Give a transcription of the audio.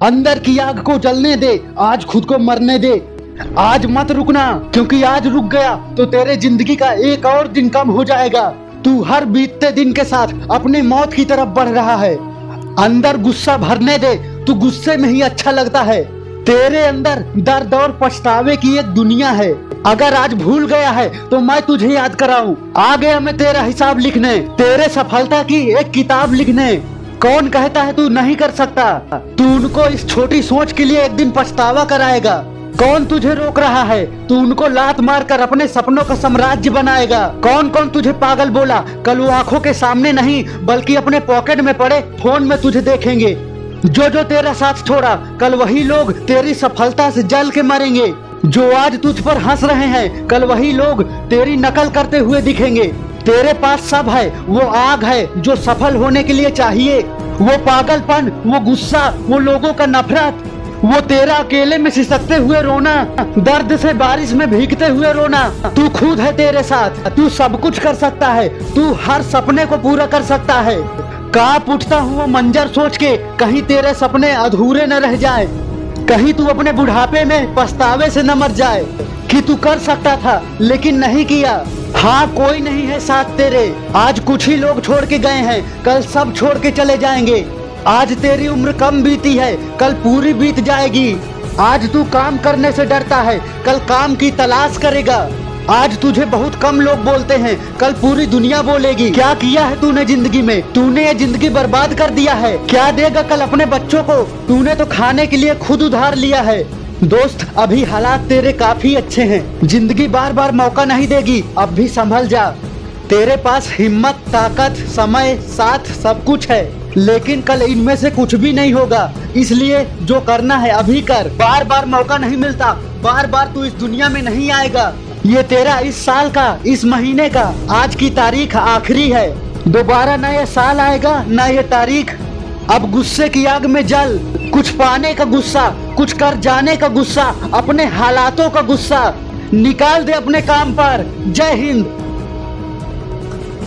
अंदर की आग को जलने दे, आज खुद को मरने दे। आज मत रुकना, क्योंकि आज रुक गया तो तेरे ज़िंदगी का एक और दिन कम हो जाएगा। तू हर बीतते दिन के साथ अपनी मौत की तरफ़ बढ़ रहा है। अंदर गुस्सा भरने दे, तू गुस्से में ही अच्छा लगता है। तेरे अंदर दर्द और पछतावे की एक दुनिया है। अगर आज भूल गया है तो मैं तुझे याद कराऊं। आ गया मैं तेरा हिसाब लिखने, तेरे सफलता की एक किताब लिखने। कौन कहता है तू नहीं कर सकता? तू उनको इस छोटी सोच के लिए एक दिन पछतावा कराएगा। कौन तुझे रोक रहा है? तू उनको लात मार कर अपने सपनों का साम्राज्य बनाएगा। कौन कौन तुझे पागल बोला? कल वो आँखों के सामने नहीं, बल्कि अपने पॉकेट में पड़े फ़ोन में तुझे देखेंगे। जो जो तेरा साथ छोड़ा, कल वही लोग तेरी सफलता से जल के मरेंगे। जो आज तुझ पर हंस रहे हैं, कल वही लोग तेरी नकल करते हुए दिखेंगे। तेरे पास सब है, वो आग है जो सफल होने के लिए चाहिए। वो पागलपन, वो गुस्सा, वो लोगों का नफरत, वो तेरा अकेले में सिसकते हुए रोना, दर्द से बारिश में भीगते हुए रोना। तू खुद है तेरे साथ, तू सब कुछ कर सकता है, तू हर सपने को पूरा कर सकता है। काप उठता हुआ मंजर सोच के कहीं तेरे सपने अधूरे न रह जाए, कहीं तू अपने बुढ़ापे में पछतावे से न मर जाए, कि तू कर सकता था, लेकिन नहीं किया। हाँ कोई नहीं है साथ तेरे। आज कुछ ही लोग छोड़ के गए हैं। कल सब छोड़ के चले जाएँगे। आज तेरी उम्र कम बीती है। कल पूरी बीत जाएगी। आज तू काम करने से डरता है। कल काम की तलाश करेगा। आज तुझे बहुत कम लोग बोलते हैं। कल पूरी दुनिया बोलेगी। क्या किया है तूने ज़िंदगी में? तूने ये ज़िंदगी बर्बाद कर दिया है। क्या देगा कल अपने बच्चों को? तूने तो खाने के लिए खुद उधार लिया है। दोस्त, अभी हालात तेरे काफ़ी अच्छे हैं। ज़िंदगी बार बार मौका नहीं देगी। अब भी संभल जा। तेरे पास हिम्मत, ताकत, समय, साथ सब कुछ है। लेकिन कल इनमें से कुछ भी नहीं होगा। इसलिए जो करना है अभी कर। बार बार मौका नहीं मिलता। बार बार तू इस दुनिया में नहीं आएगा। ये तेरा इस साल का, इस महीने का। आज की तारीख आखिरी है। दोबारा न ये साल आएगा न ये तारीख। अब गुस्से की आग में जल। कुछ पाने का गुस्सा, कुछ कर जाने का गुस्सा, अपने हालातों का गुस्सा। निकाल दे अपने काम पर। जय हिंद।